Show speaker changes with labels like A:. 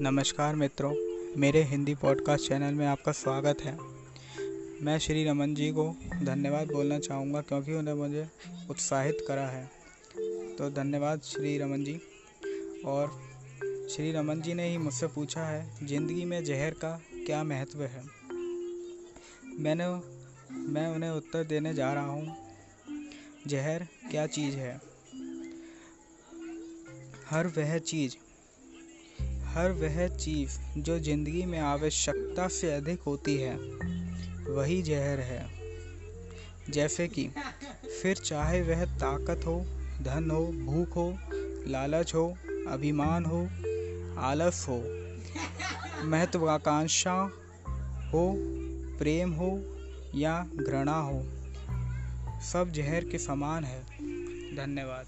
A: नमस्कार मित्रों, मेरे हिंदी पॉडकास्ट चैनल में आपका स्वागत है। मैं श्री रमन जी को धन्यवाद बोलना चाहूँगा क्योंकि उन्हें मुझे उत्साहित करा है। तो धन्यवाद श्री रमन जी। और श्री रमन जी ने ही मुझसे पूछा है, ज़िंदगी में जहर का क्या महत्व है? मैंने, मैं उन्हें उत्तर देने जा रहा हूँ, जहर क्या चीज़ है? हर वह चीज़ हर वह चीज़ जो ज़िंदगी में आवश्यकता से अधिक होती है, वही जहर है। जैसे कि फिर चाहे वह ताकत हो, धन हो, भूख हो, लालच हो, अभिमान हो, आलस हो, महत्वाकांक्षा हो, प्रेम हो या घृणा हो, सब जहर के समान है। धन्यवाद।